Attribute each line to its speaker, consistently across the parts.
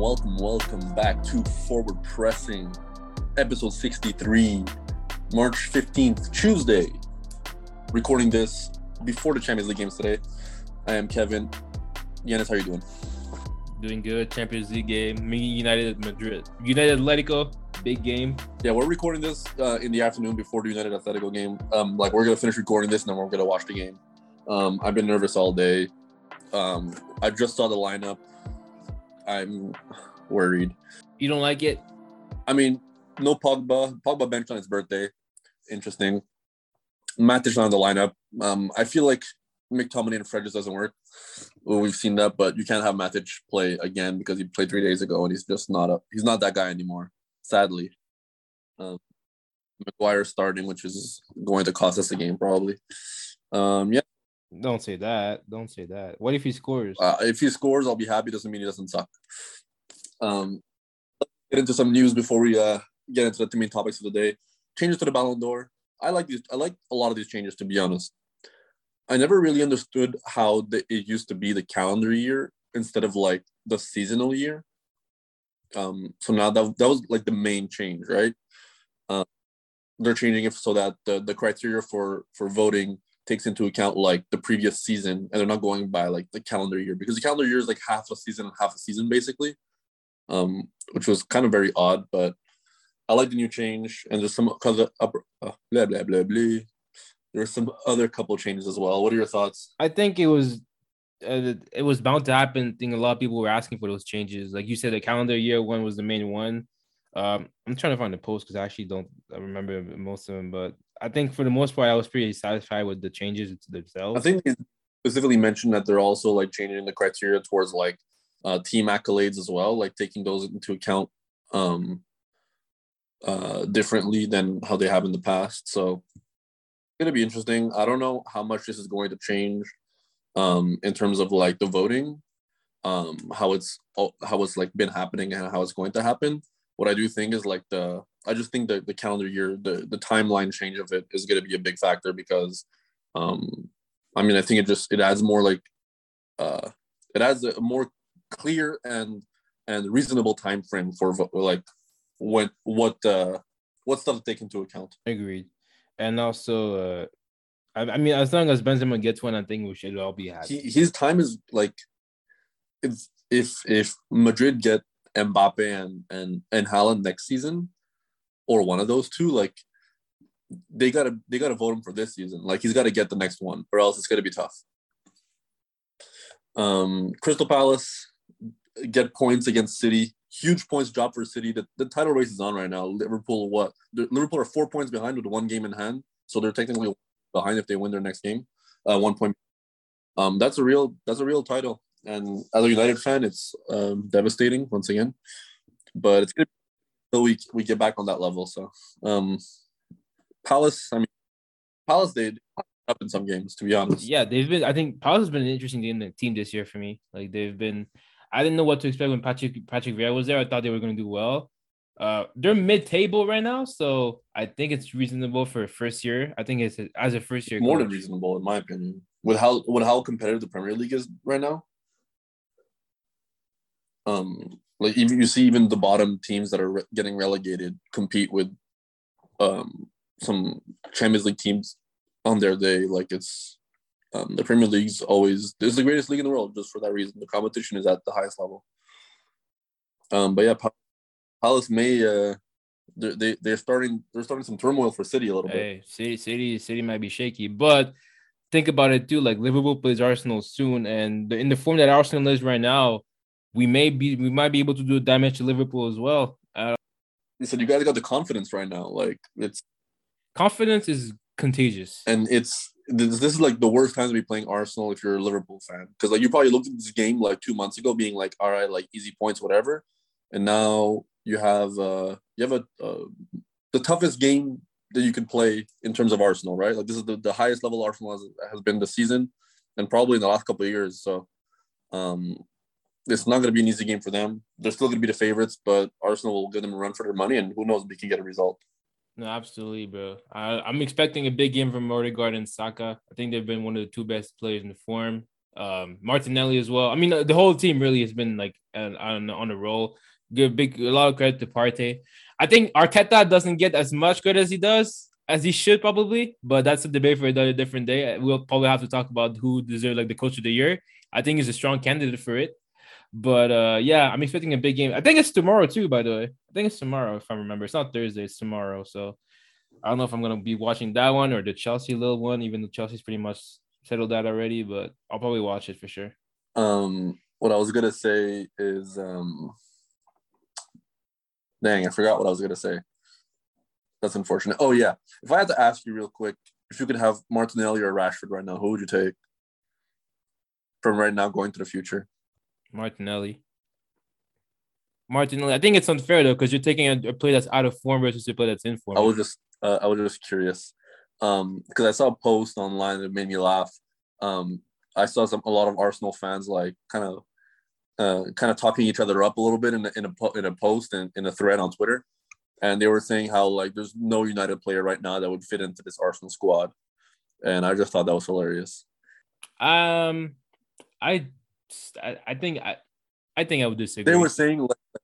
Speaker 1: welcome, welcome back to Forward Pressing, episode 63, March 15th, Tuesday. Recording this before the Champions League games today. I am Kevin. Yanis, how are you doing?
Speaker 2: Doing good. Champions League game. Me, United Madrid. United Atletico, big game.
Speaker 1: Yeah, we're recording this uh, in the afternoon before the United Atletico game. Um, like we're gonna finish recording this and then we're gonna watch the game. Um, I've been nervous all day. Um, I just saw the lineup. I'm worried.
Speaker 2: You don't like it?
Speaker 1: I mean, no Pogba. Pogba benched on his birthday. Interesting. Matic on the lineup. Um, I feel like McTominay and Fred just doesn't work. Well, we've seen that, but you can't have Matic play again because he played three days ago and he's just not a he's not that guy anymore. Sadly. Um, Maguire starting, which is going to cost us the game probably. Um, yeah.
Speaker 2: Don't say that. Don't say that. What if he scores?
Speaker 1: Uh, if he scores, I'll be happy. Doesn't mean he doesn't suck. Um, get into some news before we uh, get into the main topics of the day. Changes to the Ballon d'Or. I like these. I like a lot of these changes, to be honest. I never really understood how the, it used to be the calendar year instead of like the seasonal year. Um, so now that that was like the main change, right? Uh, they're changing it so that the the criteria for for voting takes into account like the previous season and they're not going by like the calendar year because the calendar year is like half a season and half a season basically um which was kind of very odd but i like the new change and there's some because uh, blah blah blah blah. There's some other couple changes as well. What are your thoughts?
Speaker 2: I think it was uh, it was bound to happen. I think a lot of people were asking for those changes. Like you said the calendar year one was the main one. Um, I'm trying to find the post because I actually don't remember most of them, but I think for the most part, I was pretty satisfied with the changes themselves.
Speaker 1: I think specifically mentioned that they're also like changing the criteria towards like uh, team accolades as well, like taking those into account um, uh, differently than how they have in the past. So it's gonna be interesting. I don't know how much this is going to change um, in terms of like the voting, um, how it's how it's like been happening and how it's going to happen what I do think is like the I just think that the calendar year, the the timeline change of it is going to be a big factor because, um, I mean, I think it just it adds more like, uh, it adds a more clear and and reasonable time frame for like when what uh what stuff to take into account.
Speaker 2: Agreed, and also. uh I, I mean, as long as Benzema gets one, I think we should all be happy.
Speaker 1: He, his time is like, if if if Madrid get Mbappe and and and Haaland next season, or one of those two, like they gotta they gotta vote him for this season. Like he's got to get the next one, or else it's gonna be tough. Um, Crystal Palace get points against City. Huge points drop for City. The, the title race is on right now. Liverpool, what? Liverpool are four points behind with one game in hand, so they're technically behind if they win their next game. Uh, one point. Um, that's a real that's a real title and as a United fan, it's um, devastating once again. But it's good until we we get back on that level. So, um, Palace, I mean, Palace did up in some games, to be honest.
Speaker 2: Yeah, they've been. I think Palace has been an interesting team, team this year for me. Like they've been. I didn't know what to expect when Patrick Patrick Vieira was there. I thought they were going to do well. Uh, they're mid-table right now, so I think it's reasonable for first year. I think it's as a first year
Speaker 1: more coach. than reasonable in my opinion. With how with how competitive the Premier League is right now, um, like even you see even the bottom teams that are re- getting relegated compete with um, some Champions League teams on their day. Like it's um, the Premier League's always it's the greatest league in the world just for that reason. The competition is at the highest level. Um, but yeah, Palace may uh, they're, they they're starting they're starting some turmoil for City a little
Speaker 2: hey,
Speaker 1: bit.
Speaker 2: City City City might be shaky, but think about it too. Like Liverpool plays Arsenal soon, and in the form that Arsenal is right now, we may be we might be able to do a damage to Liverpool as well. Uh,
Speaker 1: you said you guys got the confidence right now. Like it's
Speaker 2: confidence is contagious,
Speaker 1: and it's this, this is like the worst time to be playing Arsenal if you're a Liverpool fan because like you probably looked at this game like two months ago being like all right like easy points whatever, and now you have uh you have a uh, the toughest game that you can play in terms of Arsenal right like this is the, the highest level Arsenal has, has been this season and probably in the last couple of years so um it's not going to be an easy game for them. They're still going to be the favorites, but Arsenal will give them a run for their money, and who knows if we can get a result.
Speaker 2: No, absolutely, bro. I, am expecting a big game from Odegaard and Saka. I think they've been one of the two best players in the form. Um, Martinelli as well. I mean, the whole team really has been like on on, on a roll. Give big a lot of credit to Partey. I think Arteta doesn't get as much credit as he does as he should probably, but that's a debate for another different day. We'll probably have to talk about who deserves like the coach of the year. I think he's a strong candidate for it. But uh yeah, I'm expecting a big game. I think it's tomorrow too, by the way. I think it's tomorrow if I remember. It's not Thursday, it's tomorrow. So I don't know if I'm gonna be watching that one or the Chelsea little one, even though Chelsea's pretty much settled that already, but I'll probably watch it for sure.
Speaker 1: Um what I was gonna say is um dang, I forgot what I was gonna say. That's unfortunate. Oh yeah. If I had to ask you real quick, if you could have Martinelli or Rashford right now, who would you take? From right now going to the future.
Speaker 2: Martinelli. Martinelli. I think it's unfair though because you're taking a, a, play that's out of form versus a play that's in form.
Speaker 1: I was just uh, I was just curious um because I saw a post online that made me laugh. Um, I saw some a lot of Arsenal fans like kind of uh, kind of talking each other up a little bit in a, in a in a post and in a thread on Twitter, and they were saying how like there's no United player right now that would fit into this Arsenal squad, and I just thought that was hilarious.
Speaker 2: Um, I I, think I, I think I would disagree.
Speaker 1: They were saying like,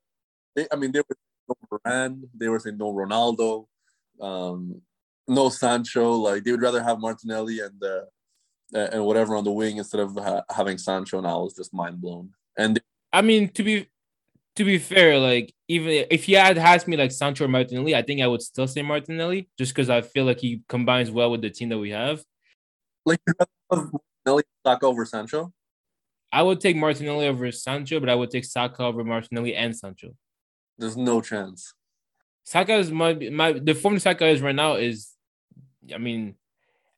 Speaker 1: they, I mean, they were no Varane, they were saying no Ronaldo, um, no Sancho. Like they would rather have Martinelli and uh, and whatever on the wing instead of ha- having Sancho. And I was just mind blown. And they-
Speaker 2: I mean, to be to be fair, like even if you had asked me like Sancho or Martinelli, I think I would still say Martinelli just because I feel like he combines well with the team that we have.
Speaker 1: Like Martinelli stock over Sancho.
Speaker 2: I would take Martinelli over Sancho, but I would take Saka over Martinelli and Sancho.
Speaker 1: There's no chance.
Speaker 2: Saka is my my the form Saka is right now is, I mean,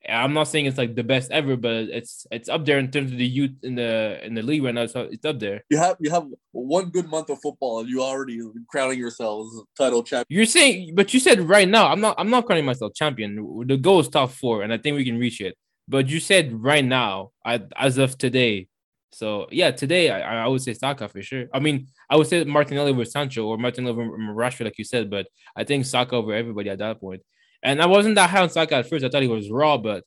Speaker 2: I'm not saying it's like the best ever, but it's it's up there in terms of the youth in the in the league right now. So it's up there.
Speaker 1: You have you have one good month of football, and you already crowning yourselves title champion.
Speaker 2: You're saying, but you said right now. I'm not. I'm not crowning myself champion. The goal is top four, and I think we can reach it. But you said right now, as of today, so yeah, today I, I would say Saka for sure. I mean, I would say Martinelli over Sancho or Martinelli over Rashford, like you said, but I think Saka over everybody at that point. And I wasn't that high on Saka at first. I thought he was raw, but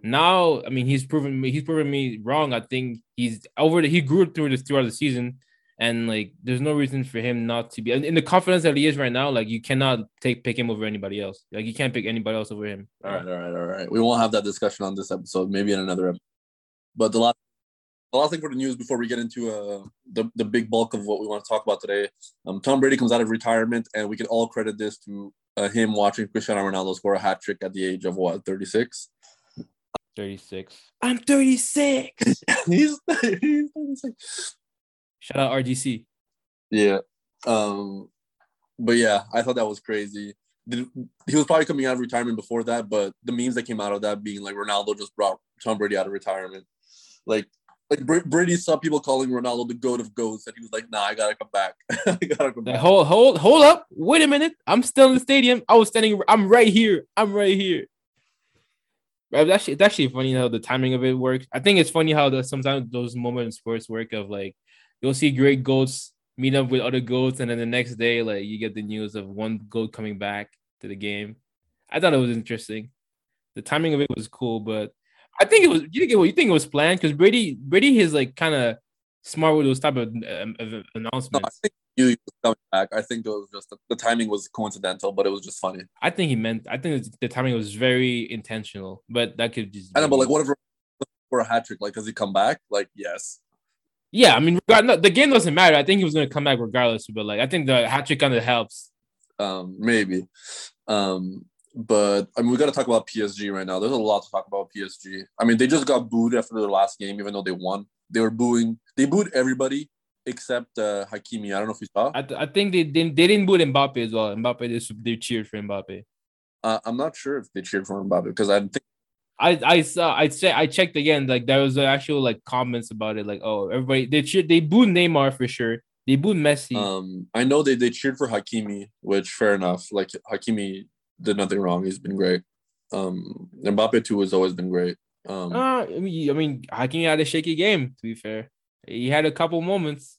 Speaker 2: now I mean he's proven me he's proven me wrong. I think he's over the, he grew through this throughout the season. And like there's no reason for him not to be in the confidence that he is right now, like you cannot take pick him over anybody else. Like you can't pick anybody else over him.
Speaker 1: All right, all right, all right. We won't have that discussion on this episode, maybe in another episode. But the last last thing for the news before we get into uh, the, the big bulk of what we want to talk about today um, Tom Brady comes out of retirement, and we can all credit this to uh, him watching Cristiano Ronaldo score a hat trick at the age of what, 36?
Speaker 2: 36. I'm 36. he's, he's 36. Shout out RGC.
Speaker 1: Yeah. Um, but yeah, I thought that was crazy. He was probably coming out of retirement before that, but the memes that came out of that being like Ronaldo just brought Tom Brady out of retirement. Like like Brady saw people calling Ronaldo the goat of goats, and he was like, "Nah, I gotta come back. I
Speaker 2: gotta come back." Hold, hold, hold up! Wait a minute. I'm still in the stadium. I was standing. I'm right here. I'm right here. It's actually, it's actually funny how the timing of it works. I think it's funny how the, sometimes those moments in sports work of like you'll see great goats meet up with other goats, and then the next day, like you get the news of one goat coming back to the game. I thought it was interesting. The timing of it was cool, but I think it was. You think it, you think it was planned because Brady Brady is like kind of smart with those type of, um, of announcements. No, I
Speaker 1: think he was coming back. I think it was just the, the, timing was coincidental, but it was just funny.
Speaker 2: I think he meant. I think the timing was very intentional, but that could just.
Speaker 1: I know, but like whatever for a hat trick, like does he come back? Like yes.
Speaker 2: Yeah, I mean, the game doesn't matter. I think he was going to come back regardless, but like I think the hat trick kind of helps.
Speaker 1: Um, maybe. Um, but I mean, we got to talk about PSG right now. There's a lot to talk about PSG. I mean, they just got booed after their last game, even though they won. They were booing. They booed everybody except uh, Hakimi. I don't know if you saw.
Speaker 2: I, th- I think they didn't. They didn't boo Mbappe as well. Mbappe they, they cheered for Mbappe.
Speaker 1: Uh, I'm not sure if they cheered for Mbappe because I think.
Speaker 2: I I saw I say I checked again like there was actual like comments about it like oh everybody they cheered they booed Neymar for sure they booed Messi
Speaker 1: um I know they they cheered for Hakimi which fair enough like Hakimi did nothing wrong. He's been great. Um, Mbappe too has always been great. Um,
Speaker 2: uh, I mean, I mean, Hakimi had a shaky game. To be fair, he had a couple moments.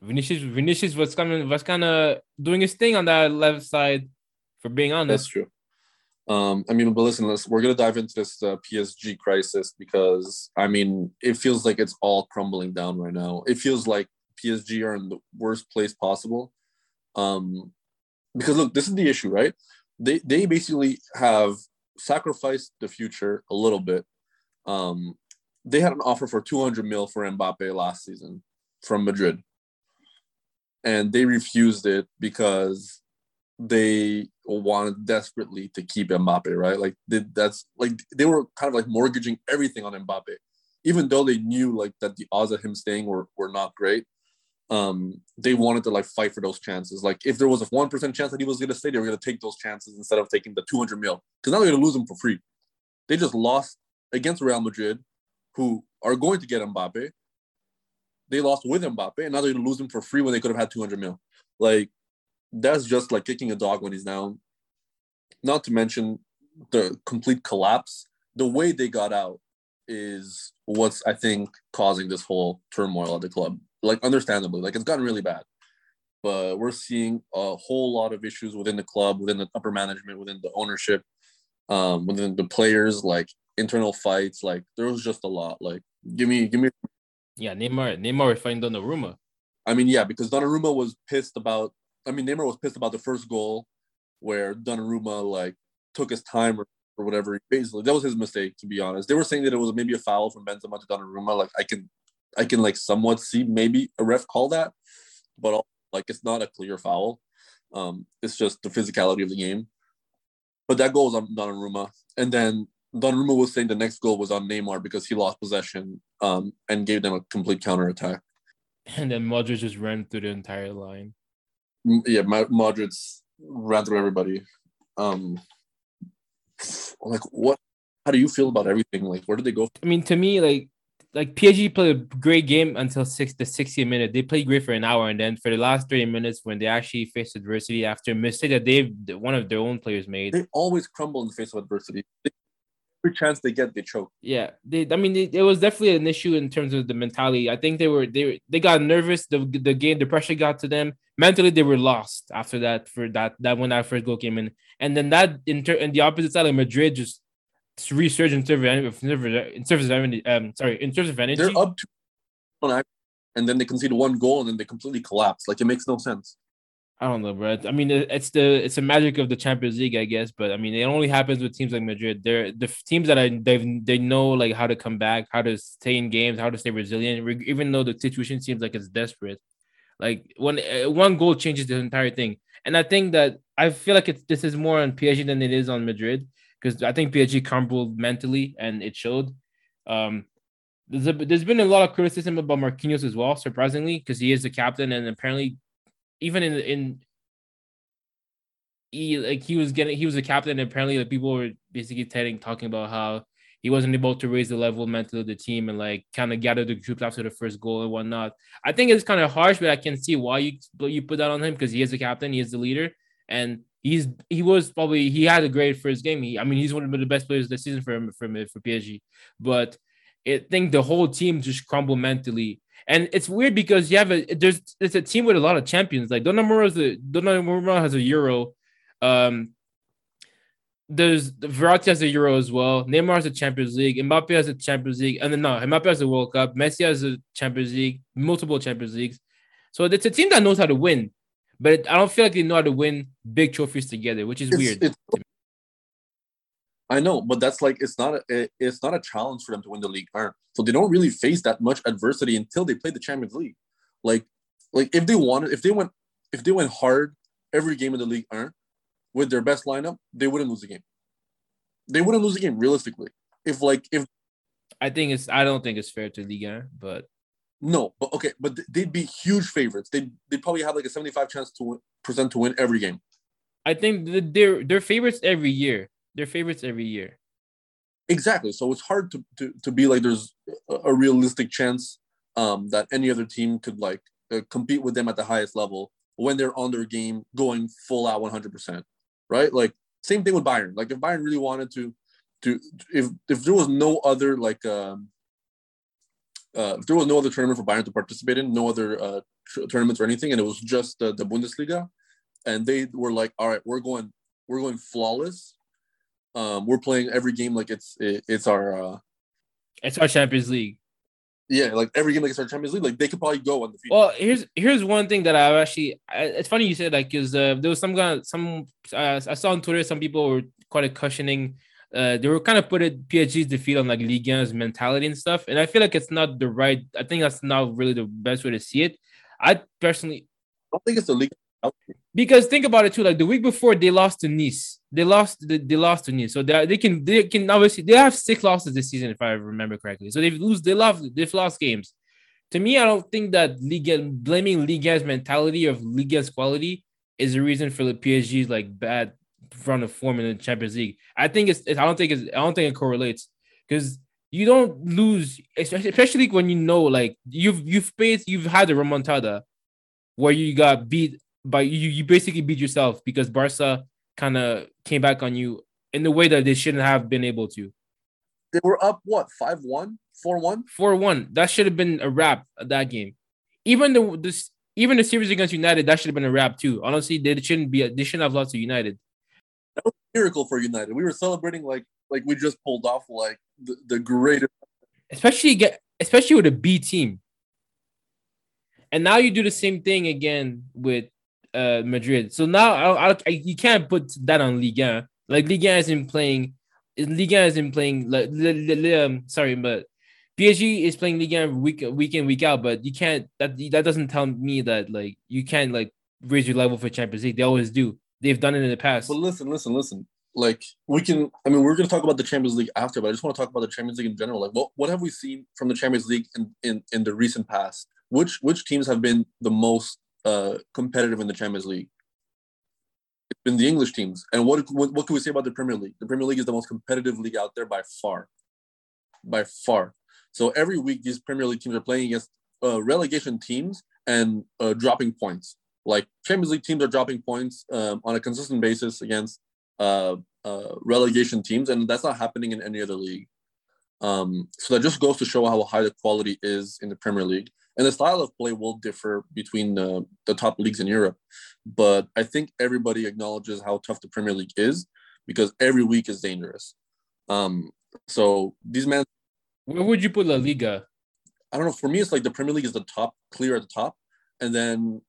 Speaker 2: Vinicius, Vinicius was coming, was kind of doing his thing on that left side. For being honest,
Speaker 1: that's true. Um, I mean, but listen, let's, we're gonna dive into this uh, PSG crisis because I mean, it feels like it's all crumbling down right now. It feels like PSG are in the worst place possible. Um, because look, this is the issue, right? They they basically have sacrificed the future a little bit. Um, they had an offer for 200 mil for Mbappe last season from Madrid, and they refused it because they wanted desperately to keep Mbappe, right? Like they, that's like they were kind of like mortgaging everything on Mbappe, even though they knew like that the odds of him staying were were not great um, they wanted to like fight for those chances. Like if there was a one percent chance that he was going to stay, they were going to take those chances instead of taking the two hundred mil because now they're going to lose him for free. They just lost against Real Madrid, who are going to get Mbappe. They lost with Mbappe, and now they're going to lose him for free when they could have had two hundred mil. Like that's just like kicking a dog when he's down. Not to mention the complete collapse. The way they got out is what's I think causing this whole turmoil at the club like understandably, like it's gotten really bad. But we're seeing a whole lot of issues within the club, within the upper management, within the ownership, um, within the players, like internal fights. Like there was just a lot. Like give me, give me.
Speaker 2: Yeah, Neymar, Neymar fighting Donnarumma.
Speaker 1: I mean, yeah, because Donnarumma was pissed about. I mean, Neymar was pissed about the first goal, where Donnarumma like took his time or, or whatever. Basically, that was his mistake. To be honest, they were saying that it was maybe a foul from Benzema to Donnarumma. Like I can I can like somewhat see maybe a ref call that, but like it's not a clear foul. Um, it's just the physicality of the game. But that goal was on Donnarumma, and then Donnarumma was saying the next goal was on Neymar because he lost possession um, and gave them a complete counter attack.
Speaker 2: And then Modric just ran through the entire line.
Speaker 1: Yeah, Modric ran through everybody. Um, like what? How do you feel about everything? Like, where did they go?
Speaker 2: I mean, to me, like like PSG played a great game until six the 60 minute. They played great for an hour, and then for the last 30 minutes, when they actually faced adversity after a mistake that they one of their own players made,
Speaker 1: they always crumble in the face of adversity. Every chance they get, they choke.
Speaker 2: Yeah, they. I mean, it was definitely an issue in terms of the mentality. I think they were they they got nervous. The the game, the pressure got to them. Mentally, they were lost after that. For that that when that first goal came in, and then that in turn, and the opposite side, like Madrid just resurge in terms of in terms of energy. Um, sorry, in terms of energy,
Speaker 1: they're up to and then they concede one goal and then they completely collapse. Like it makes no sense.
Speaker 2: I don't know, bro. I mean, it's the it's the magic of the Champions League, I guess. But I mean, it only happens with teams like Madrid. They're the teams that I they they know like how to come back, how to stay in games, how to stay resilient, even though the situation seems like it's desperate. Like when uh, one goal changes the entire thing, and I think that I feel like it's this is more on PSG than it is on Madrid because I think PSG crumbled mentally and it showed. Um, there's, a, there's been a lot of criticism about Marquinhos as well, surprisingly, because he is the captain and apparently, even in in he like he was getting he was a captain and apparently like people were basically telling talking about how he wasn't able to raise the level mentally of the team and like kind of gather the troops after the first goal and whatnot. I think it's kind of harsh, but I can see why you you put that on him because he is the captain, he is the leader, and he's he was probably he had a great first game. He, I mean, he's one of the best players this season for him for for PSG. But I think the whole team just crumbled mentally. And it's weird because you have a there's it's a team with a lot of champions. Like Donnarumma is a Donnarumma has a Euro. Um, there's Verratti has a Euro as well. Neymar has a Champions League. Mbappe has a Champions League, and then no, Mbappe has a World Cup. Messi has a Champions League, multiple Champions Leagues. So it's a team that knows how to win but I don't feel like they know how to win big trophies together, which is it's, weird. It's,
Speaker 1: I know, but that's like it's not a it's not a challenge for them to win the league. Earn. So they don't really face that much adversity until they play the Champions League. Like, like if they wanted, if they went, if they went hard every game in the league, aren't with their best lineup, they wouldn't lose the game. They wouldn't lose the game realistically. If like if
Speaker 2: I think it's I don't think it's fair to Liga, uh, but
Speaker 1: no, but okay, but they'd be huge favorites. They'd they'd probably have like a seventy five chance to win, percent to win every game.
Speaker 2: I think they're they're favorites every year. They're favorites every year.
Speaker 1: Exactly. So it's hard to to, to be like there's a, realistic chance um, that any other team could like uh, compete with them at the highest level when they're on their game going full out 100%. Right? Like same thing with Bayern. Like if Bayern really wanted to to if if there was no other like um, uh, there was no other tournament for Bayern to participate in, no other uh, tr- tournaments or anything, and it was just uh, the Bundesliga, and they were like, "All right, we're going, we're going flawless." Um, we're playing every game like it's it, it's our uh,
Speaker 2: it's our Champions League.
Speaker 1: Yeah, like every game like it's our Champions League. Like they could probably go on the
Speaker 2: field. Well, here's here's one thing that I've actually. It's funny you said like because uh, there was some guy some uh, I saw on Twitter some people were quite a cushioning. Uh, they were kind of put it PSG's defeat on like Ligue 1's mentality and stuff, and I feel like it's not the right. I think that's not really the best way to see it. I personally
Speaker 1: I don't think it's the league
Speaker 2: because think about it too. Like the week before, they lost to Nice. They lost. They, they lost to Nice. So they, they can they can obviously they have six losses this season if I remember correctly. So they've lose they lost they've lost games. To me, I don't think that Ligue blaming Ligue mentality of Ligue's quality is a reason for the PSG's like bad run of form in the Champions League. I think it's, it's I don't think it's I don't think it correlates because you don't lose, especially, when you know like you've you've faced you've had a remontada where you got beat by you you basically beat yourself because Barca kind of came back on you in the way that they shouldn't have been able to.
Speaker 1: They were up what 5-1, 4-1?
Speaker 2: 4-1. That should have been a wrap at that game. Even the this even the series against United, that should have been a wrap too. Honestly, they shouldn't be they shouldn't have lost to United.
Speaker 1: That was a miracle for United. We were celebrating like like we just pulled off like the, the greatest
Speaker 2: especially get especially with a B team. And now you do the same thing again with uh, Madrid. So now I, I, I, you can't put that on Liga. Like Liga isn't playing. Liga isn't playing. Like um, sorry, but PSG is playing Liga week week in week out. But you can't. That that doesn't tell me that like you can't like raise your level for Champions League. They always do. They've done it in the past.
Speaker 1: But listen, listen, listen. Like we can. I mean, we're going to talk about the Champions League after, but I just want to talk about the Champions League in general. Like, what what have we seen from the Champions League in in in the recent past? Which which teams have been the most uh, competitive in the Champions League. It's been the English teams. And what, what, what can we say about the Premier League? The Premier League is the most competitive league out there by far. By far. So every week, these Premier League teams are playing against uh, relegation teams and uh, dropping points. Like Champions League teams are dropping points um, on a consistent basis against uh, uh, relegation teams, and that's not happening in any other league. Um, so that just goes to show how high the quality is in the Premier League and the style of play will differ between the, the top leagues in Europe. But I think everybody acknowledges how tough the Premier League is because every week is dangerous. Um, so these men.
Speaker 2: Where would you put La Liga?
Speaker 1: I don't know. For me, it's like the Premier League is the top, clear at the top, and then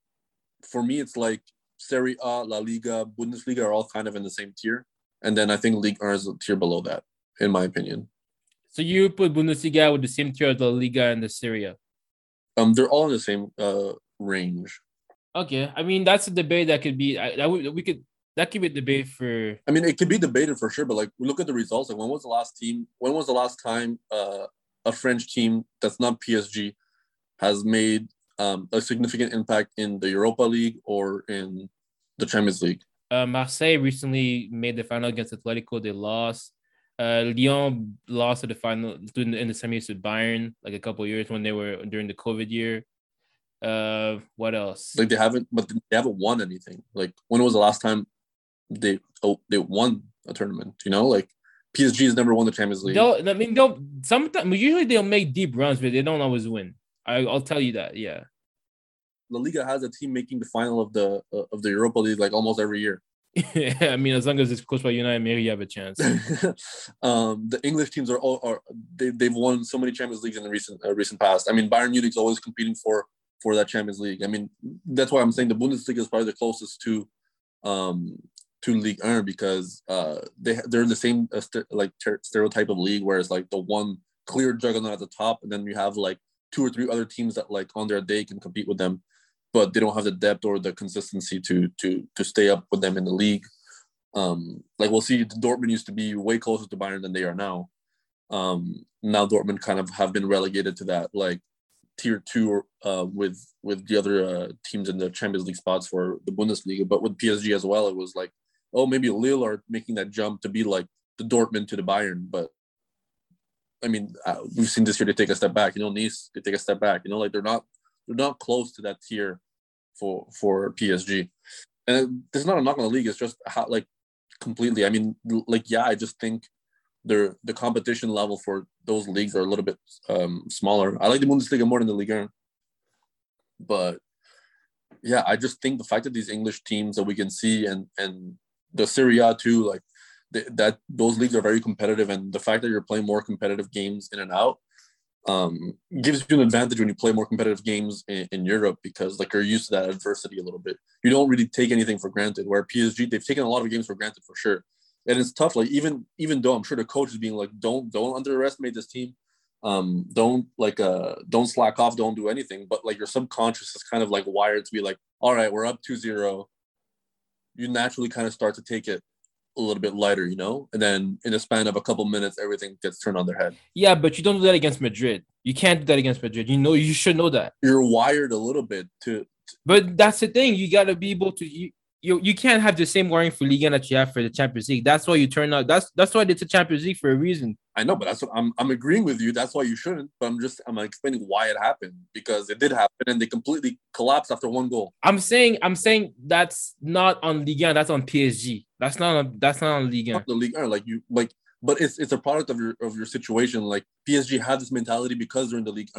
Speaker 1: for me, it's like Serie A, La Liga, Bundesliga are all kind of in the same tier, and then I think League R is a tier below that, in my opinion.
Speaker 2: So you put Bundesliga with the same tier as La Liga and the Serie A.
Speaker 1: Um, they're all in the same uh range.
Speaker 2: Okay, I mean that's a debate that could be I, that we, we could that could be a debate for.
Speaker 1: I mean, it could be debated for sure, but like look at the results. Like when was the last team? When was the last time uh, a French team that's not PSG has made um, a significant impact in the Europa League or in the Champions League?
Speaker 2: Uh, Marseille recently made the final against Atletico. They lost. Uh, Lyon lost at the final in the, in the semis with Bayern like a couple years when they were during the COVID year. Uh, what else?
Speaker 1: Like they haven't, but they haven't won anything. Like when was the last time they oh they won a tournament? You know, like PSG has never won the Champions League.
Speaker 2: They'll, I mean, they'll sometimes usually they'll make deep runs, but they don't always win. I, I'll tell you that. Yeah.
Speaker 1: La Liga has a team making the final of the uh, of the Europa League like almost every year.
Speaker 2: yeah, I mean, as long as it's close by United, maybe you have a chance.
Speaker 1: um, the English teams are all are they they've won so many Champions Leagues in the recent uh, recent past. I mean, Bayern Munich's always competing for for that Champions League. I mean, that's why I'm saying the Bundesliga is probably the closest to um to League One because uh they they're in the same uh, st- like ter- stereotype of league where it's like the one clear juggernaut at the top, and then you have like two or three other teams that like on their day can compete with them but they don't have the depth or the consistency to to to stay up with them in the league. Um, like we'll see, Dortmund used to be way closer to Bayern than they are now. Um, now Dortmund kind of have been relegated to that like tier two uh, with with the other uh, teams in the Champions League spots for the Bundesliga. But with PSG as well, it was like, oh, maybe Lille are making that jump to be like the Dortmund to the Bayern. But I mean, uh, we've seen this year they take a step back. You know, Nice they take a step back. You know, like they're not they're not close to that tier for for PSG. And there's not a knock on the league. It's just how like completely. I mean, like yeah, I just think the the competition level for those leagues are a little bit um, smaller. I like the Bundesliga more than the Liga, but yeah, I just think the fact that these English teams that we can see and and the Serie A too, like th- that those leagues are very competitive, and the fact that you're playing more competitive games in and out um, gives you an advantage when you play more competitive games in, in, Europe because like you're used to that adversity a little bit. You don't really take anything for granted. Where PSG, they've taken a lot of games for granted for sure, and it's tough. Like even even though I'm sure the coach is being like, don't don't underestimate this team, um, don't like uh don't slack off, don't do anything. But like your subconscious is kind of like wired to be like, all right, we're up 2-0. You naturally kind of start to take it a little bit lighter, you know? And then in a span of a couple minutes, everything gets turned on their head.
Speaker 2: Yeah, but you don't do that against Madrid. You can't do that against Madrid. You know, you should know that.
Speaker 1: You're wired a little bit to.
Speaker 2: But that's the thing. You got to be able to. You, you you can't have the same wiring for Liga that you have for the Champions League. That's why you turn out. That's that's why it's a Champions League for a reason.
Speaker 1: I know, but that's what I'm I'm agreeing with you. That's why you shouldn't. But I'm just I'm explaining why it happened because it did happen and they completely collapsed after one goal.
Speaker 2: I'm saying I'm saying that's not on Liga. That's on PSG. That's not on that's not on Liga.
Speaker 1: Not the league, like you like, but it's it's a product of your of your situation. Like PSG had this mentality because they're in the league,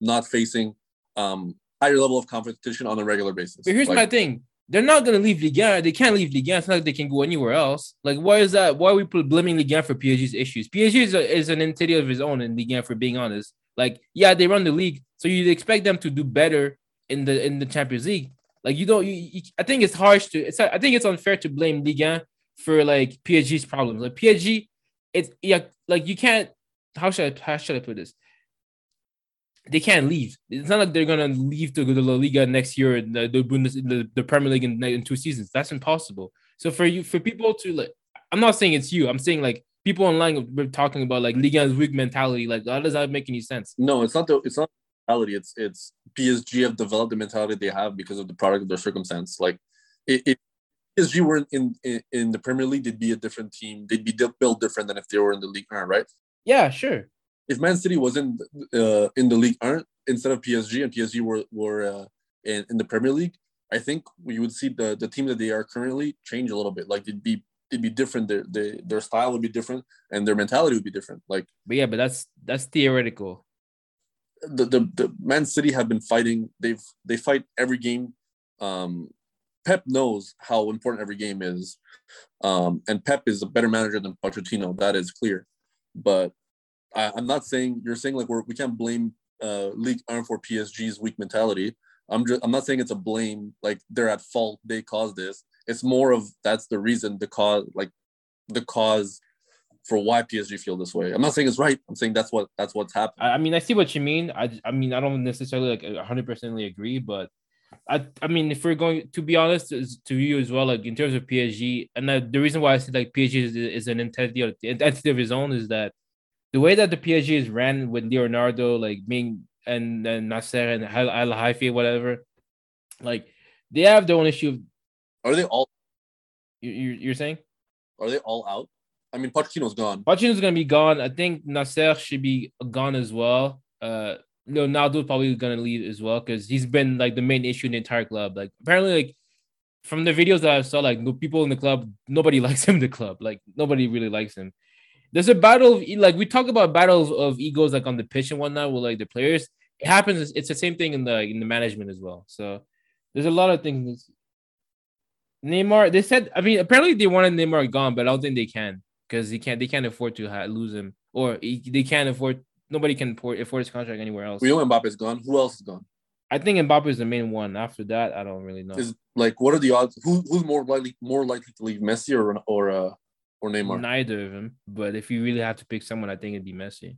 Speaker 1: not facing um higher level of competition on a regular basis.
Speaker 2: But here's
Speaker 1: like,
Speaker 2: my thing they're not gonna leave Ligue They can't leave Ligue It's not like they can go anywhere else. Like, why is that? Why are we blaming Ligue for PSG's issues? PSG is, a, is an entity of his own in Ligue 1, for being honest. Like, yeah, they run the league, so you'd expect them to do better in the in the Champions League. Like, you don't. You, you, I think it's harsh to. It's. I think it's unfair to blame Ligue for like PSG's problems. Like PSG, it's yeah. Like you can't. How should I? How should I put this? They can't leave. It's not like they're gonna leave to go to La Liga next year, the the, Bundes, the, the Premier League in, in two seasons. That's impossible. So for you, for people to like, I'm not saying it's you. I'm saying like people online we're talking about like Liga's weak mentality. Like, how does that make any sense?
Speaker 1: No, it's not the it's not mentality. It's it's PSG have developed the mentality they have because of the product of their circumstance. Like, it, it PSG were in, in in the Premier League, they'd be a different team. They'd be built different than if they were in the league, right?
Speaker 2: Yeah, sure
Speaker 1: if Man City wasn't uh, in the league aren't instead of PSG and PSG were were uh, in, in the Premier League, I think we would see the the team that they are currently change a little bit. Like it'd be it'd be different. Their their, their style would be different and their mentality would be different. Like,
Speaker 2: but yeah, but that's that's theoretical.
Speaker 1: The the, the Man City have been fighting. They've they fight every game. Um, Pep knows how important every game is, um, and Pep is a better manager than Pochettino. That is clear, but I, am not saying you're saying like we're, we can't blame uh, League Arm for PSG's weak mentality. I'm just I'm not saying it's a blame like they're at fault they caused this. It's more of that's the reason the cause like the cause for why PSG feel this way. I'm not saying it's right. I'm saying that's what that's what's happened.
Speaker 2: I mean, I see what you mean. I I mean, I don't necessarily like 100 percently agree, but I I mean, if we're going to be honest to you as well, like in terms of PSG, and the reason why I say like PSG is, is an entity, entity of his own is that the way that the PSG is ran with Leonardo, like being and and Nasser and Al-Khelaifi, whatever, like they have their own issue.
Speaker 1: Are they all?
Speaker 2: You, you are saying?
Speaker 1: Are they all out? I mean, Pochettino's gone.
Speaker 2: Pochettino's gonna be gone. I think Nasser should be gone as well. Uh, Leonardo probably gonna leave as well because he's been like the main issue in the entire club. Like apparently, like from the videos that I saw, like the people in the club, nobody likes him. In the club, like nobody really likes him there's a battle of like we talk about battles of egos like on the pitch and whatnot with like the players. It happens. It's the same thing in the in the management as well. So there's a lot of things. Neymar, they said. I mean, apparently they wanted Neymar gone, but I don't think they can because they can't. They can't afford to ha- lose him, or he, they can't afford. Nobody can afford, afford his contract anywhere else.
Speaker 1: We know Mbappe's gone. Who else is gone?
Speaker 2: I think Mbappe is the main one. After that, I don't really know.
Speaker 1: Is like what are the odds? Who who's more likely more likely to leave Messi or or uh, or Neymar?
Speaker 2: Neither of them. But if you really have to pick someone, I think it'd be Messi.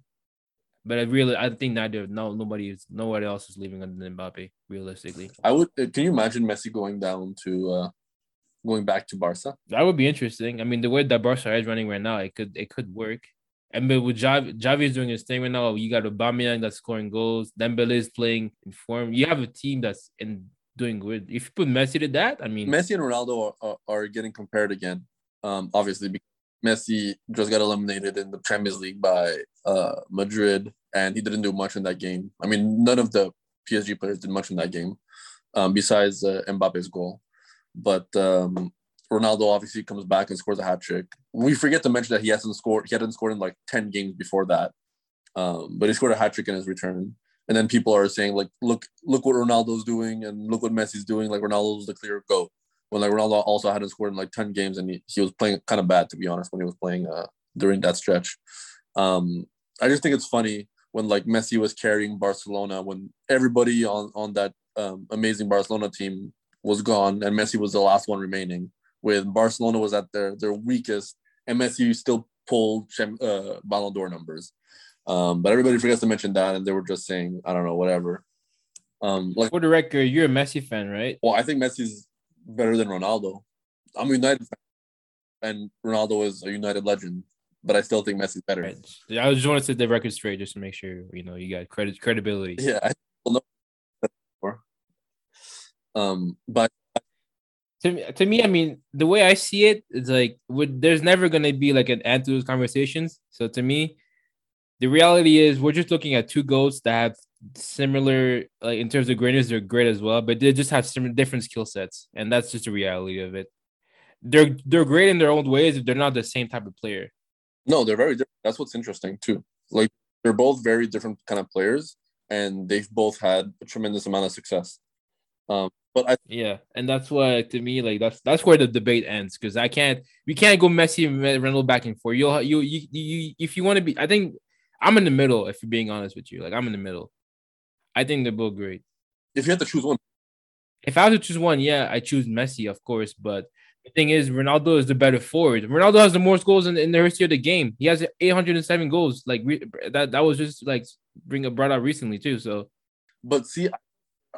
Speaker 2: But I really, I think neither. No, nobody is. Nobody else is leaving other than Mbappe. Realistically,
Speaker 1: I would. Uh, can you imagine Messi going down to, uh going back to Barca?
Speaker 2: That would be interesting. I mean, the way that Barca is running right now, it could, it could work. And but with Xavi, Xavi is doing his thing right now. You got Aubameyang that's scoring goals. Dembele is playing in form. You have a team that's in doing good. If you put Messi to that, I mean,
Speaker 1: Messi and Ronaldo are, are, are getting compared again. Um, obviously because Messi just got eliminated in the Champions League by uh, Madrid, and he didn't do much in that game. I mean, none of the PSG players did much in that game, um, besides uh, Mbappe's goal. But um, Ronaldo obviously comes back and scores a hat trick. We forget to mention that he hasn't scored. He hadn't scored in like ten games before that, um, but he scored a hat trick in his return. And then people are saying like, look, look what Ronaldo's doing, and look what Messi's doing. Like Ronaldo's the clear goat. When like Ronaldo also hadn't scored in like 10 games and he, he was playing kind of bad to be honest when he was playing uh, during that stretch. Um, I just think it's funny when like Messi was carrying Barcelona when everybody on on that um, amazing Barcelona team was gone and Messi was the last one remaining. When Barcelona was at their their weakest and Messi still pulled uh, Ballon d'Or numbers. Um, but everybody forgets to mention that, and they were just saying, I don't know, whatever. Um,
Speaker 2: like for the record, you're a Messi fan, right?
Speaker 1: Well, I think Messi's better than Ronaldo. I'm a United fan, and Ronaldo is a United legend, but I still think Messi's better. Right.
Speaker 2: I just want to set the record straight just to make sure you know you got credit credibility.
Speaker 1: Yeah, I don't know. Um, but
Speaker 2: to me, to me, I mean, the way I see it, it is like, would there's never gonna be like an end to those conversations. So to me, the reality is we're just looking at two goats that have similar, like in terms of greatness, they're great as well, but they just have some different skill sets, and that's just the reality of it. They're they're great in their own ways. If they're not the same type of player.
Speaker 1: No, they're very different. That's what's interesting too. Like they're both very different kind of players, and they've both had a tremendous amount of success. Um, but I
Speaker 2: yeah, and that's why to me like that's that's where the debate ends because I can't we can't go Messi and Ronaldo back and forth. You'll you you, you if you want to be, I think I'm in the middle. If you're being honest with you, like I'm in the middle. I think they're both great.
Speaker 1: If you had to choose one,
Speaker 2: if I had to choose one, yeah, I choose Messi, of course. But the thing is, Ronaldo is the better forward. Ronaldo has the most goals in, in the history of the game. He has 807 goals. Like re- that, that was just like bring a brought out recently too. So,
Speaker 1: but see,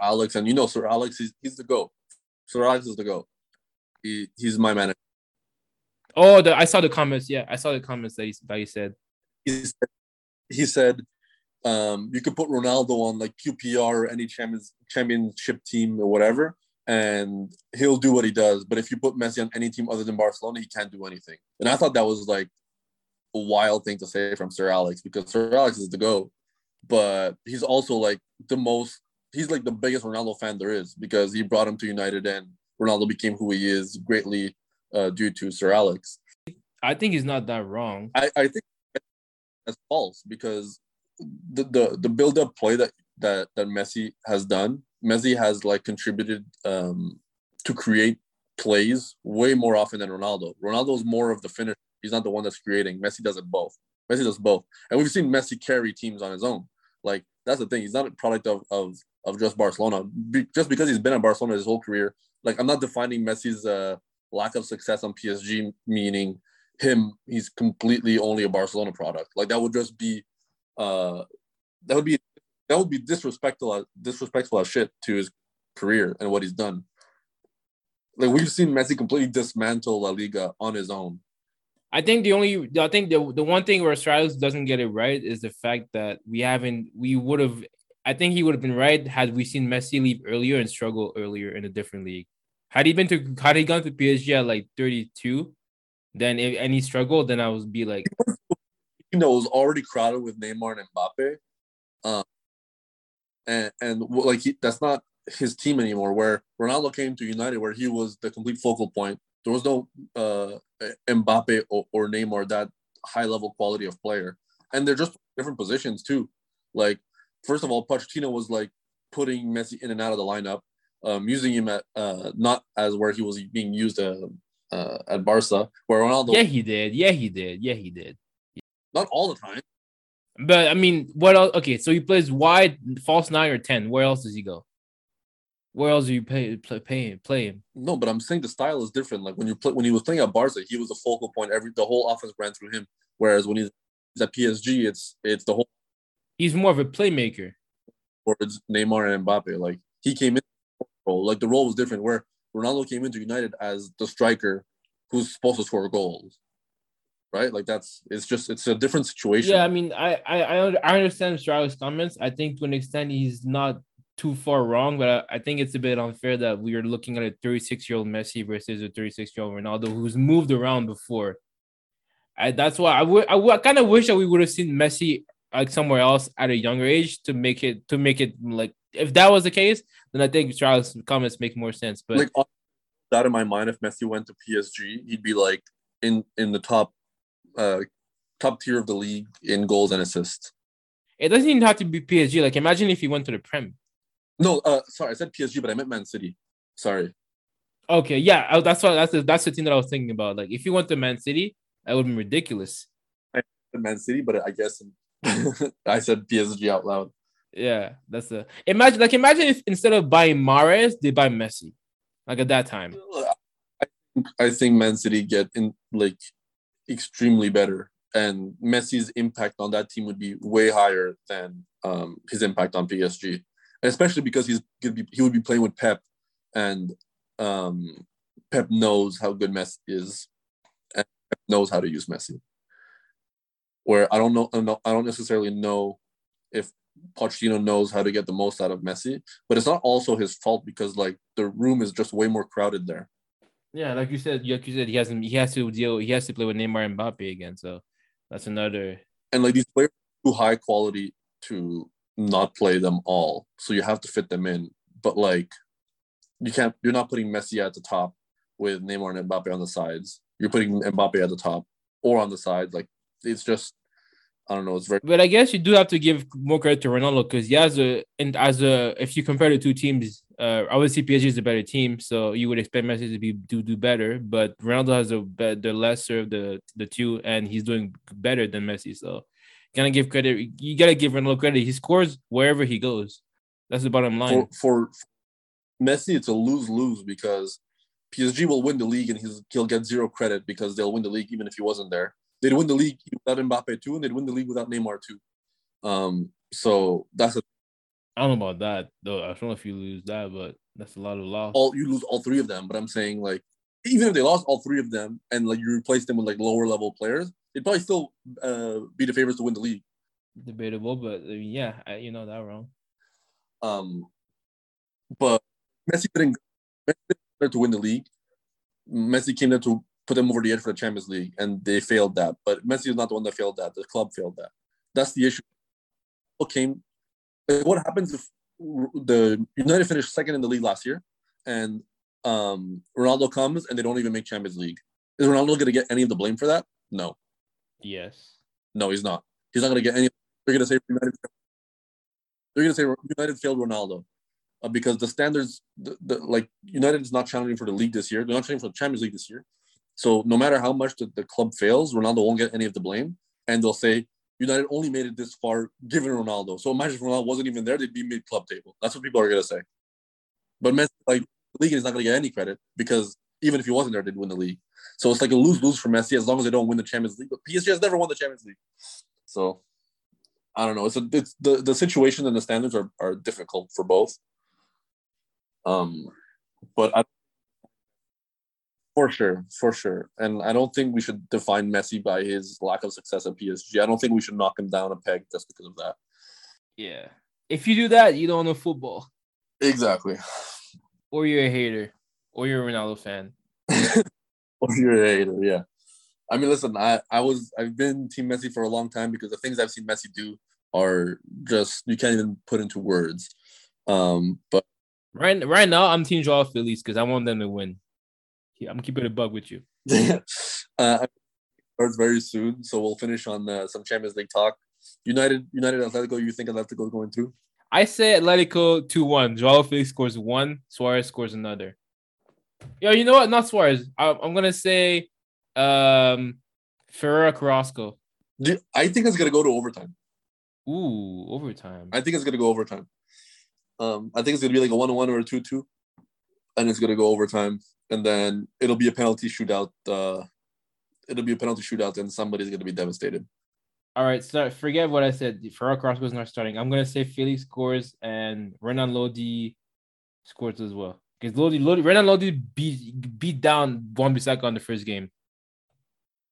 Speaker 1: Alex, and you know, Sir Alex, he's, he's the GOAT. Sir Alex is the GOAT. He, he's my manager.
Speaker 2: Oh, the, I saw the comments. Yeah, I saw the comments that he, that he said.
Speaker 1: He said, he said um, you could put Ronaldo on like QPR or any champions, championship team or whatever, and he'll do what he does. But if you put Messi on any team other than Barcelona, he can't do anything. And I thought that was like a wild thing to say from Sir Alex because Sir Alex is the GOAT, but he's also like the most he's like the biggest Ronaldo fan there is because he brought him to United and Ronaldo became who he is greatly uh, due to Sir Alex.
Speaker 2: I think he's not that wrong.
Speaker 1: I, I think that's false because the, the the build up play that that that Messi has done, Messi has like contributed um, to create plays way more often than Ronaldo. Ronaldo's more of the finisher. He's not the one that's creating. Messi does it both. Messi does both, and we've seen Messi carry teams on his own. Like that's the thing. He's not a product of of of just Barcelona. Be, just because he's been at Barcelona his whole career, like I'm not defining Messi's uh, lack of success on PSG meaning him he's completely only a Barcelona product. Like that would just be uh that would be that would be disrespectful disrespectful as shit to his career and what he's done. Like we've seen Messi completely dismantle La Liga on his own.
Speaker 2: I think the only I think the the one thing where Strauss doesn't get it right is the fact that we haven't we would have I think he would have been right had we seen Messi leave earlier and struggle earlier in a different league. Had he been to had he gone to PSG at like 32, then if any struggle, then I would be like
Speaker 1: you know, it was already crowded with Neymar and Mbappe. Um and and like he, that's not his team anymore. Where Ronaldo came to United, where he was the complete focal point. There was no uh, Mbappe or, or Neymar that high level quality of player, and they're just different positions too. Like first of all, Pochettino was like putting Messi in and out of the lineup, um, using him at uh, not as where he was being used uh, uh, at Barca, where Ronaldo.
Speaker 2: Yeah, he did. Yeah, he did. Yeah, he did.
Speaker 1: Not all the time.
Speaker 2: But I mean, what else? Okay, so he plays wide, false nine or ten. Where else does he go? Where else do you pay play, pay, play him?
Speaker 1: No, but I'm saying the style is different. Like when you play when he was playing at Barca, he was the focal point. Every the whole offense ran through him. Whereas when he's at PSG, it's it's the whole
Speaker 2: he's more of a playmaker.
Speaker 1: Towards Neymar and Mbappe, like he came in like the role was different. Where Ronaldo came into United as the striker who's supposed to score goals, right? Like that's it's just it's a different situation.
Speaker 2: Yeah, I mean, I I I understand Strauss' comments. I think to an extent he's not too far wrong, but I, I think it's a bit unfair that we are looking at a 36 year old Messi versus a 36 year old Ronaldo who's moved around before. I, that's why I would I, I kind of wish that we would have seen Messi like somewhere else at a younger age to make it to make it like if that was the case, then I think Charles' comments make more sense. But
Speaker 1: like that in my mind, if Messi went to PSG, he'd be like in in the top uh top tier of the league in goals and assists.
Speaker 2: It doesn't even have to be PSG. Like imagine if he went to the Prem.
Speaker 1: No, uh sorry, I said PSG, but I meant Man City. Sorry.
Speaker 2: Okay, yeah, I- that's what that's the, that's the thing that I was thinking about. Like, if you went to Man City, that would be ridiculous.
Speaker 1: Man City, but I guess I said PSG out loud.
Speaker 2: Yeah, that's the imagine. Like, imagine if instead of buying Mahrez, they buy Messi. Like at that time.
Speaker 1: I think Man City get in like extremely better, and Messi's impact on that team would be way higher than um, his impact on PSG, especially because he's gonna be he would be playing with Pep, and um, Pep knows how good Messi is, and Pep knows how to use Messi. Where I don't know, I don't necessarily know if Pochettino knows how to get the most out of Messi, but it's not also his fault because like the room is just way more crowded there.
Speaker 2: Yeah, like you said, like you said, he hasn't. He has to deal. He has to play with Neymar and Mbappe again. So that's another.
Speaker 1: And like these players are too high quality to not play them all, so you have to fit them in. But like, you can't. You're not putting Messi at the top with Neymar and Mbappe on the sides. You're putting Mbappe at the top or on the sides. Like it's just I don't know. It's very.
Speaker 2: But I guess you do have to give more credit to Ronaldo because he has a and as a if you compare the two teams, uh, obviously PSG is a better team, so you would expect Messi to be do do better. But Ronaldo has a the lesser of the the two, and he's doing better than Messi. So, gotta give credit. You gotta give Ronaldo credit. He scores wherever he goes. That's the bottom line.
Speaker 1: For, for Messi, it's a lose lose because PSG will win the league and he'll get zero credit because they'll win the league even if he wasn't there they'd win the league without Mbappe too, and they'd win the league without Neymar too. Um, so that's a.
Speaker 2: I don't know about that though. I don't know if you lose that, but that's a lot of loss.
Speaker 1: All you lose all three of them, but I'm saying like even if they lost all three of them and like you replace them with like lower level players, they'd probably still uh, be the favorites to win the league.
Speaker 2: Debatable, but I mean, yeah, I, you know that wrong.
Speaker 1: Um, but Messi didn't, Messi didn't to win the league. Messi came there to put them over the edge for the Champions League, and they failed that. But Messi is not the one that failed that. The club failed that. That's the issue. Came. What happens if the United finished second in the league last year, and um, Ronaldo comes and they don't even make Champions League? Is Ronaldo going to get any of the blame for that? No.
Speaker 2: Yes.
Speaker 1: No, he's not. He's not going to get any. They're going to say United. They're going to say United failed Ronaldo uh, because the standards, the, the, like United is not challenging for the league this year. They're not challenging for the Champions League this year. So no matter how much the, the club fails, Ronaldo won't get any of the blame. And they'll say, United only made it this far given Ronaldo. So imagine if Ronaldo wasn't even there, they'd be mid club table. That's what people are gonna say. But Messi, like the league is not gonna get any credit because even if he wasn't there, they'd win the league. So it's like a lose-lose for Messi as long as they don't win the Champions League. But PSG has never won the Champions League. So I don't know. It's a it's the, the situation and the standards are, are difficult for both. Um but I for sure, for sure. And I don't think we should define Messi by his lack of success at PSG. I don't think we should knock him down a peg just because of that.
Speaker 2: Yeah. If you do that, you don't know football.
Speaker 1: Exactly.
Speaker 2: Or you're a hater. Or you're a Ronaldo fan.
Speaker 1: or you're a hater, yeah. I mean, listen, I, I was I've been Team Messi for a long time because the things I've seen Messi do are just you can't even put into words. Um, but
Speaker 2: right right now I'm Team Joao Felix because I want them to win. I'm keeping a bug with you.
Speaker 1: uh, starts very soon, so we'll finish on uh, some Champions League talk. United, United, Atletico. You think Atletico going through?
Speaker 2: I say Atletico two one. Joao Felix scores one. Suarez scores another. Yo, you know what? Not Suarez. I, am gonna say um Ferreira Carrasco.
Speaker 1: I think it's gonna go to overtime.
Speaker 2: Ooh, overtime.
Speaker 1: I think it's gonna go overtime. Um, I think it's gonna be like a one-one or a two-two, and it's gonna go overtime and then it'll be a penalty shootout. Uh, it'll be a penalty shootout, and somebody's going to be devastated.
Speaker 2: All right, so forget what I said. Ferreira Carrasco was not starting. I'm gonna say Felix scores and Renan Lodi scores as well. Because Lodi, Lodi, Renan Lodi beat beat down Wan-Bissaka on the first game.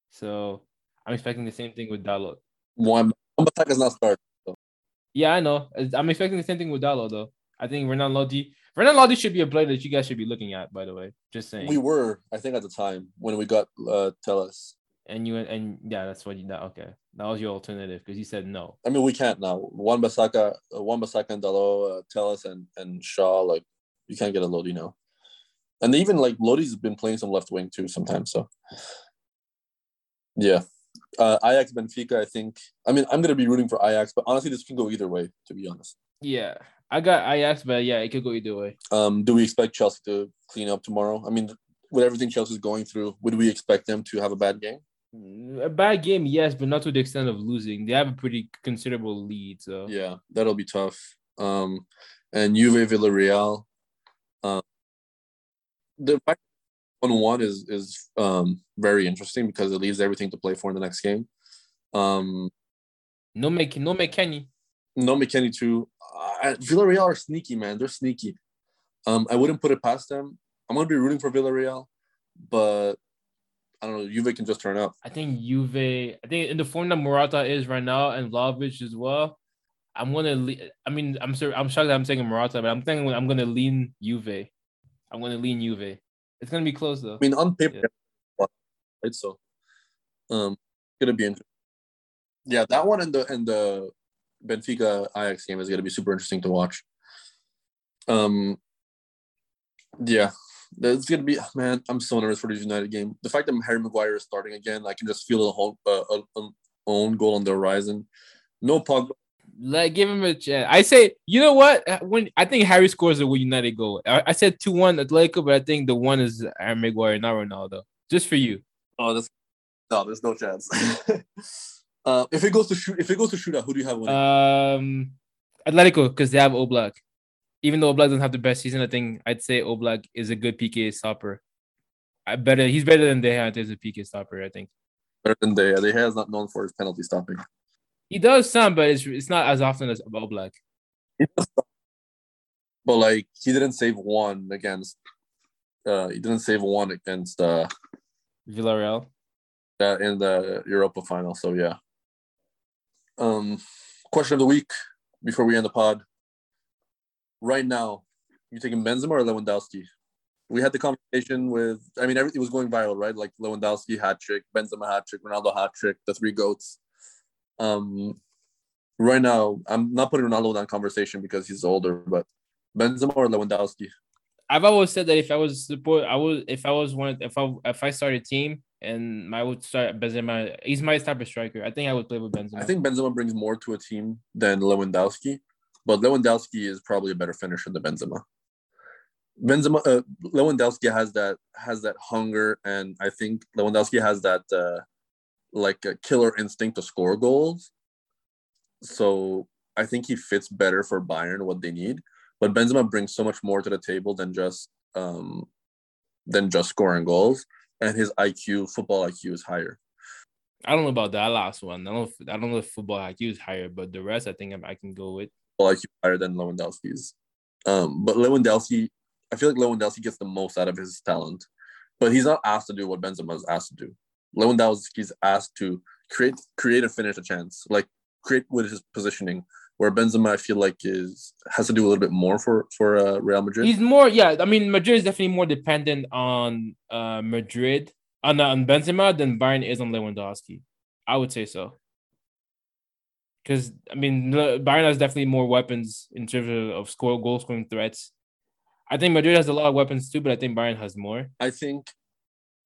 Speaker 2: So I'm expecting the same thing with Dalot.
Speaker 1: Wan Bissaka's not starting. So.
Speaker 2: Yeah, I know. I'm expecting the same thing with Dalot though. I think Renan Lodi Renan Lodi should be a player that you guys should be looking at, by the way. Just saying.
Speaker 1: We were, I think, at the time when we got uh Telles.
Speaker 2: And you and yeah, that's what you that okay. That was your alternative because you said no.
Speaker 1: I mean, we can't now. Wan-Bissaka, uh, Wan-Bissaka and Dalot, uh, Telles and and Shaw, like you can't get a Lodi now. And even like Lodi's been playing some left wing too sometimes. So yeah. Uh, Ajax Benfica. I think. I mean, I'm gonna be rooting for Ajax, but honestly, this can go either way. To be honest.
Speaker 2: Yeah, I got Ajax, but yeah, it could go either way.
Speaker 1: Um, do we expect Chelsea to clean up tomorrow? I mean, with everything Chelsea's going through, would we expect them to have a bad game?
Speaker 2: A bad game, yes, but not to the extent of losing. They have a pretty considerable lead, so
Speaker 1: Yeah, that'll be tough. Um, and Juve Villarreal. Um, the fact one one is is um very interesting because it leaves everything to play for in the next game. Um,
Speaker 2: no make no McKennie.
Speaker 1: no McKennie too. Uh, Villarreal are sneaky, man. They're sneaky. Um, I wouldn't put it past them. I'm gonna be rooting for Villarreal, but I don't know. Juve can just turn up.
Speaker 2: I think Juve. I think in the form that Morata is right now and Vlahovic as well. I'm gonna. I mean, I'm sorry. I'm shocked that I'm saying Morata, but I'm thinking I'm gonna lean Juve. I'm gonna lean Juve. It's gonna be close though.
Speaker 1: I mean, on paper, right? So, um, gonna be interesting. Yeah, that one and the and the Benfica Ajax game is gonna be super interesting to watch. Um, yeah, it's gonna be man. I'm so nervous for this United game. The fact that Harry Maguire is starting again, I can just feel a whole uh, a, a own goal on the horizon. No Pogba.
Speaker 2: Let give him a chance. I say, you know what? When I think Harry scores a United goal, I, I said two one Atletico, but I think the one is Aaron Maguire, not Ronaldo. Just for you.
Speaker 1: Oh, that's no. There's no chance. uh, if it goes to shoot, if it goes to shootout, who do you have winning?
Speaker 2: Um, Atletico because they have Oblak. Even though Oblak doesn't have the best season, I think I'd say Oblak is a good PK stopper. I better he's better than De Gea as a PK stopper. I think
Speaker 1: Better than De Gea. De Gea is not known for his penalty stopping.
Speaker 2: he does some, but it's it's not as often as Oblak.
Speaker 1: But like he didn't save one against uh he didn't save one against uh
Speaker 2: Villarreal.
Speaker 1: uh, in the Europa final. So yeah. Um question of the week before we end the pod. Right now, you taking Benzema or Lewandowski? We had the conversation with I mean everything was going viral, right? Like Lewandowski hat trick, Benzema hat trick, Ronaldo hat trick, the three goats. Um right now, I'm not putting Ronaldo in that conversation because he's older, but Benzema or Lewandowski?
Speaker 2: I've always said that if I was support, I would if I was one if I if I start a team and I would start Benzema, he's my type of striker. I think I would play with Benzema.
Speaker 1: I think Benzema brings more to a team than Lewandowski, but Lewandowski is probably a better finisher than Benzema. Benzema, uh, Lewandowski has that has that hunger, and I think Lewandowski has that uh, like a killer instinct to score goals. So I think he fits better for Bayern what they need. But Benzema brings so much more to the table than just um, than just scoring goals, and his IQ, football IQ, is higher.
Speaker 2: I don't know about that last one. I don't. I don't know if football IQ is higher, but the rest I think I, I can go with.
Speaker 1: Football IQ higher than Lewandowski's. Um, but Lewandowski, I feel like Lewandowski gets the most out of his talent, but he's not asked to do what Benzema is asked to do. Lewandowski's asked to create, create and finish a chance, like create with his positioning. Where Benzema, I feel like is has to do a little bit more for for uh, Real Madrid.
Speaker 2: He's more, yeah. I mean, Madrid is definitely more dependent on uh Madrid on on Benzema than Bayern is on Lewandowski. I would say so. Because I mean, Bayern has definitely more weapons in terms of, of score goal scoring threats. I think Madrid has a lot of weapons too, but I think Bayern has more.
Speaker 1: I think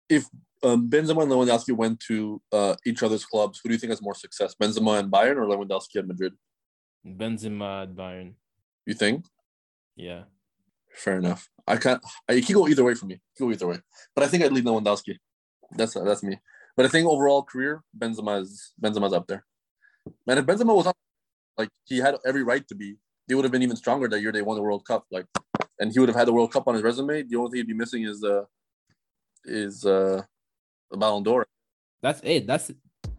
Speaker 1: if um, Benzema and Lewandowski went to uh, each other's clubs, who do you think has more success, Benzema and Bayern or Lewandowski and Madrid?
Speaker 2: Benzema at Bayern.
Speaker 1: You think?
Speaker 2: Yeah.
Speaker 1: Fair enough. I can't. I can go either way for me. Go either way. But I think I'd leave Lewandowski. That's that's me. But I think overall career, Benzema is Benzema's up there. Man, if Benzema was up, like he had every right to be, they would have been even stronger that year they won the World Cup. Like, and he would have had the World Cup on his resume. The only thing he'd be missing is uh is uh the Ballon d'Or.
Speaker 2: That's it. That's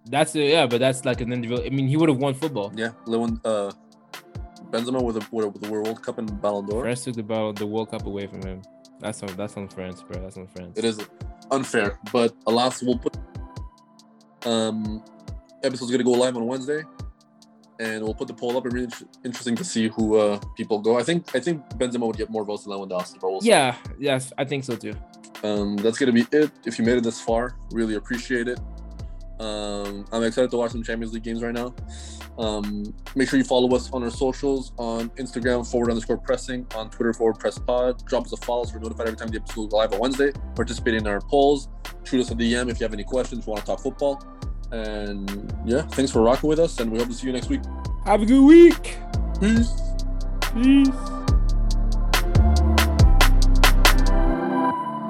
Speaker 2: that's it. Yeah, but that's like an individual. I mean, he would have won football.
Speaker 1: Yeah, Lewin, uh, Benzema with a with a, World Cup and Ballon d'Or.
Speaker 2: France took the ball, the World Cup away from him. That's on that's on France, bro. That's on France.
Speaker 1: It is unfair, but alas, we'll put um episode's gonna go live on Wednesday, and we'll put the poll up. It'll be inter- interesting to see who uh people go. I think I think Benzema would get more votes than Lewandowski, but we'll see.
Speaker 2: Yeah, yes, I think so too.
Speaker 1: Um, that's gonna be it. If you made it this far, really appreciate it. Um, I'm excited to watch some Champions League games right now. Um, make sure you follow us on our socials on Instagram forward underscore pressing, on Twitter forward press pod. Drop us a follow so we're notified every time the episode goes live on Wednesday. Participate in our polls. Shoot us a DM if you have any questions, if you want to talk football. And yeah, thanks for rocking with us, and we hope to see you next week.
Speaker 2: Have a good week.
Speaker 1: Peace.
Speaker 2: Peace.